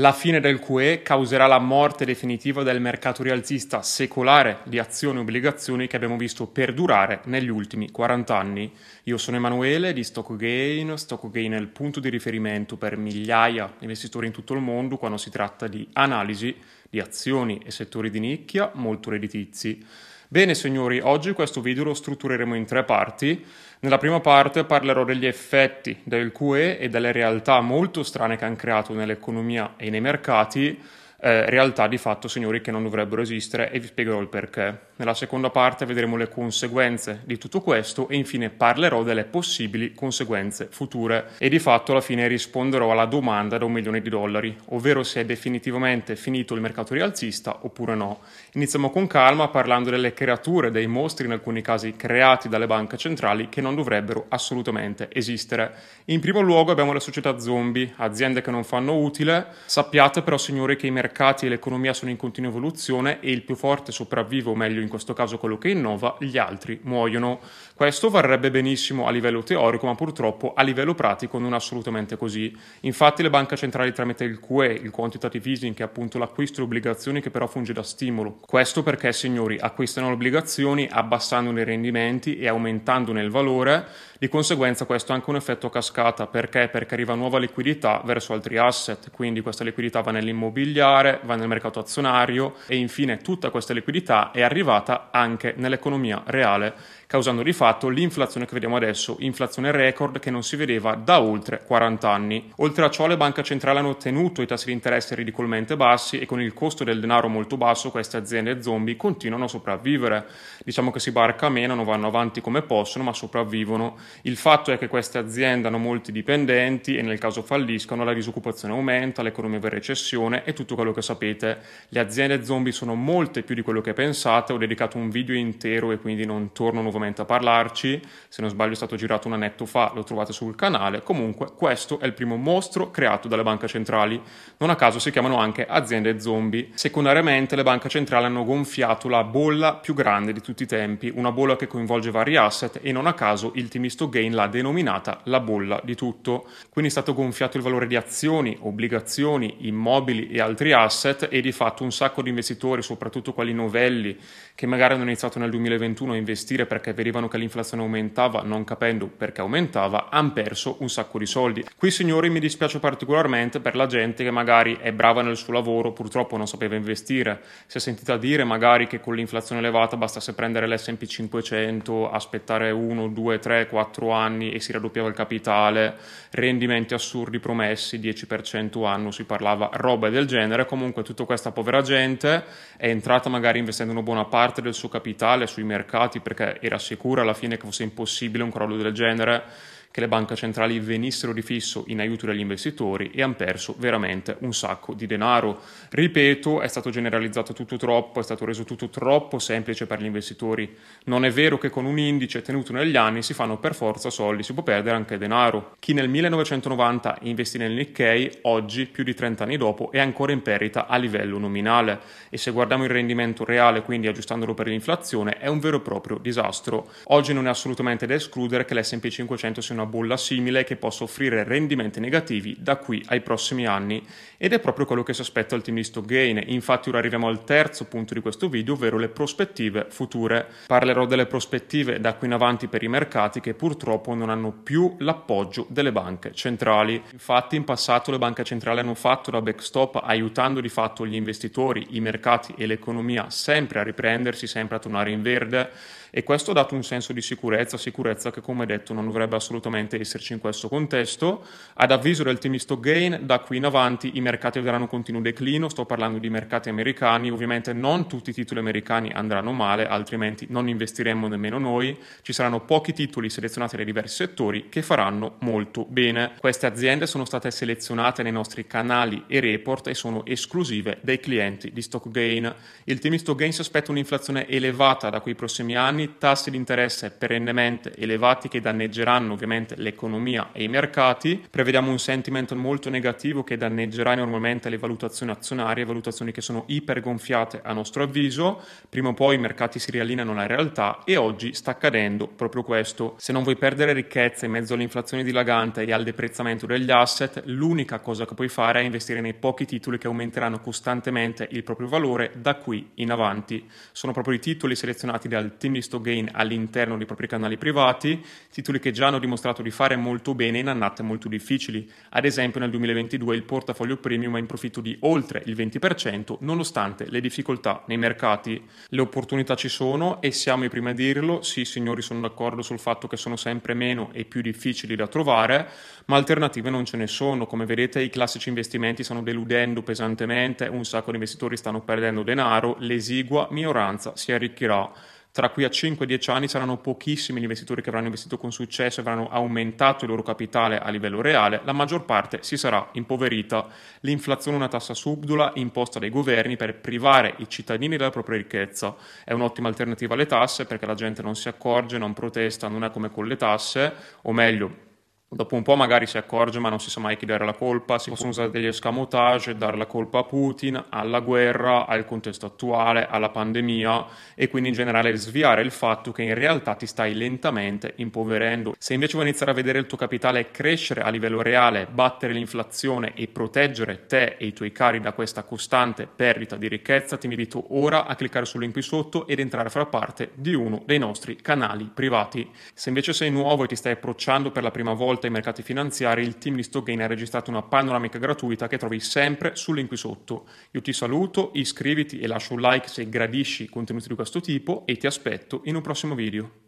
La fine del QE causerà la morte definitiva del mercato rialzista secolare di azioni e obbligazioni che abbiamo visto perdurare negli ultimi 40 anni. Io sono Emanuele di StockGain. StockGain è il punto di riferimento per migliaia di investitori in tutto il mondo quando si tratta di analisi di azioni e settori di nicchia molto redditizi. Bene signori, oggi questo video lo struttureremo in tre parti. Nella prima parte parlerò degli effetti del QE e delle realtà molto strane che hanno creato nell'economia e nei mercati eh, realtà di fatto, signori, che non dovrebbero esistere e vi spiegherò il perché. Nella seconda parte vedremo le conseguenze di tutto questo e infine parlerò delle possibili conseguenze future e di fatto alla fine risponderò alla domanda da un milione di dollari, ovvero se è definitivamente finito il mercato rialzista oppure no. Iniziamo con calma parlando delle creature, dei mostri in alcuni casi creati dalle banche centrali che non dovrebbero assolutamente esistere. In primo luogo abbiamo le società zombie, aziende che non fanno utile. Sappiate però signori che i mercati mercati e l'economia sono in continua evoluzione e il più forte sopravvive, o meglio in questo caso quello che innova, gli altri muoiono. Questo varrebbe benissimo a livello teorico, ma purtroppo a livello pratico non è assolutamente così. Infatti le banche centrali tramite il QE, il quantitative easing, che è appunto l'acquisto di obbligazioni che però funge da stimolo. Questo perché, signori, acquistano le obbligazioni abbassandone i rendimenti e aumentandone il valore, di conseguenza questo ha anche un effetto cascata, perché? Perché arriva nuova liquidità verso altri asset, quindi questa liquidità va nell'immobiliare, va nel mercato azionario e infine tutta questa liquidità è arrivata anche nell'economia reale causando di fatto l'inflazione che vediamo adesso, inflazione record che non si vedeva da oltre 40 anni. Oltre a ciò le banche centrali hanno ottenuto i tassi di interesse ridicolmente bassi e con il costo del denaro molto basso queste aziende zombie continuano a sopravvivere. Diciamo che si barca meno, non vanno avanti come possono, ma sopravvivono. Il fatto è che queste aziende hanno molti dipendenti e nel caso falliscono la disoccupazione aumenta, l'economia va in recessione e tutto quello che sapete. Le aziende zombie sono molte più di quello che pensate, ho dedicato un video intero e quindi non torno nuovamente argomento a parlarci, se non sbaglio è stato girato un annetto fa, lo trovate sul canale, comunque questo è il primo mostro creato dalle banche centrali, non a caso si chiamano anche aziende zombie. Secondariamente le banche centrali hanno gonfiato la bolla più grande di tutti i tempi, una bolla che coinvolge vari asset e non a caso il Timisto Gain l'ha denominata la bolla di tutto, quindi è stato gonfiato il valore di azioni, obbligazioni, immobili e altri asset e di fatto un sacco di investitori, soprattutto quelli novelli, che magari hanno iniziato nel 2021 a investire perché perché vedevano che l'inflazione aumentava, non capendo perché aumentava, hanno perso un sacco di soldi. Qui, signori, mi dispiace particolarmente per la gente che magari è brava nel suo lavoro, purtroppo non sapeva investire. Si è sentita dire magari che con l'inflazione elevata bastasse prendere l'SP 500, aspettare 1, 2, 3, 4 anni e si raddoppiava il capitale, rendimenti assurdi promessi, 10% anno, si parlava roba del genere. Comunque, tutta questa povera gente è entrata magari investendo una buona parte del suo capitale sui mercati perché era assicura alla fine che fosse impossibile un crollo del genere che le banche centrali venissero di fisso in aiuto degli investitori e hanno perso veramente un sacco di denaro. Ripeto, è stato generalizzato tutto troppo, è stato reso tutto troppo semplice per gli investitori. Non è vero che con un indice tenuto negli anni si fanno per forza soldi, si può perdere anche denaro. Chi nel 1990 investì nel Nikkei, oggi, più di 30 anni dopo, è ancora in perdita a livello nominale e se guardiamo il rendimento reale, quindi aggiustandolo per l'inflazione, è un vero e proprio disastro. Oggi non è assolutamente da escludere che l'S&P 500 sia una bolla simile che possa offrire rendimenti negativi da qui ai prossimi anni ed è proprio quello che si aspetta al team di Stockgain. Infatti ora arriviamo al terzo punto di questo video, ovvero le prospettive future. Parlerò delle prospettive da qui in avanti per i mercati che purtroppo non hanno più l'appoggio delle banche centrali. Infatti in passato le banche centrali hanno fatto da backstop aiutando di fatto gli investitori, i mercati e l'economia sempre a riprendersi, sempre a tornare in verde e questo ha dato un senso di sicurezza, sicurezza che come detto non dovrebbe assolutamente esserci in questo contesto. Ad avviso del team Stock Gain, da qui in avanti i mercati avranno un continuo declino, sto parlando di mercati americani, ovviamente non tutti i titoli americani andranno male, altrimenti non investiremmo nemmeno noi, ci saranno pochi titoli selezionati dai diversi settori che faranno molto bene. Queste aziende sono state selezionate nei nostri canali e report e sono esclusive dei clienti di Stock Gain. Il team Stock Gain si aspetta un'inflazione elevata da quei prossimi anni anni, tassi di interesse perennemente elevati che danneggeranno ovviamente l'economia e i mercati, prevediamo un sentiment molto negativo che danneggerà enormemente le valutazioni azionarie, valutazioni che sono ipergonfiate a nostro avviso, prima o poi i mercati si riallineano alla realtà e oggi sta accadendo proprio questo. Se non vuoi perdere ricchezza in mezzo all'inflazione dilagante e al deprezzamento degli asset, l'unica cosa che puoi fare è investire nei pochi titoli che aumenteranno costantemente il proprio valore da qui in avanti. Sono proprio i titoli selezionati dal team di Stogain all'interno dei propri canali privati, titoli che già hanno dimostrato di fare molto bene in annate molto difficili. Ad esempio nel 2022 il portafoglio premium è in profitto di oltre il 20% nonostante le difficoltà nei mercati. Le opportunità ci sono e siamo i primi a dirlo, sì signori sono d'accordo sul fatto che sono sempre meno e più difficili da trovare, ma alternative non ce ne sono. Come vedete i classici investimenti stanno deludendo pesantemente, un sacco di investitori stanno perdendo denaro, l'esigua minoranza si arricchirà. Tra qui a 5-10 anni saranno pochissimi gli investitori che avranno investito con successo e avranno aumentato il loro capitale a livello reale, la maggior parte si sarà impoverita. L'inflazione è una tassa subdola imposta dai governi per privare i cittadini della propria ricchezza. È un'ottima alternativa alle tasse perché la gente non si accorge, non protesta, non è come con le tasse, o meglio, Dopo un po' magari si accorge, ma non si sa mai chi dare la colpa, si possono usare degli escamotage, dare la colpa a Putin, alla guerra, al contesto attuale, alla pandemia e quindi in generale sviare il fatto che in realtà ti stai lentamente impoverendo. Se invece vuoi iniziare a vedere il tuo capitale crescere a livello reale, battere l'inflazione e proteggere te e i tuoi cari da questa costante perdita di ricchezza, ti invito ora a cliccare sul link qui sotto ed entrare a far parte di uno dei nostri canali privati. Se invece sei nuovo e ti stai approcciando per la prima volta volta ai mercati finanziari, il team di Stockgain ha registrato una panoramica gratuita che trovi sempre sul link qui sotto. Io ti saluto, iscriviti e lascia un like se gradisci contenuti di questo tipo e ti aspetto in un prossimo video.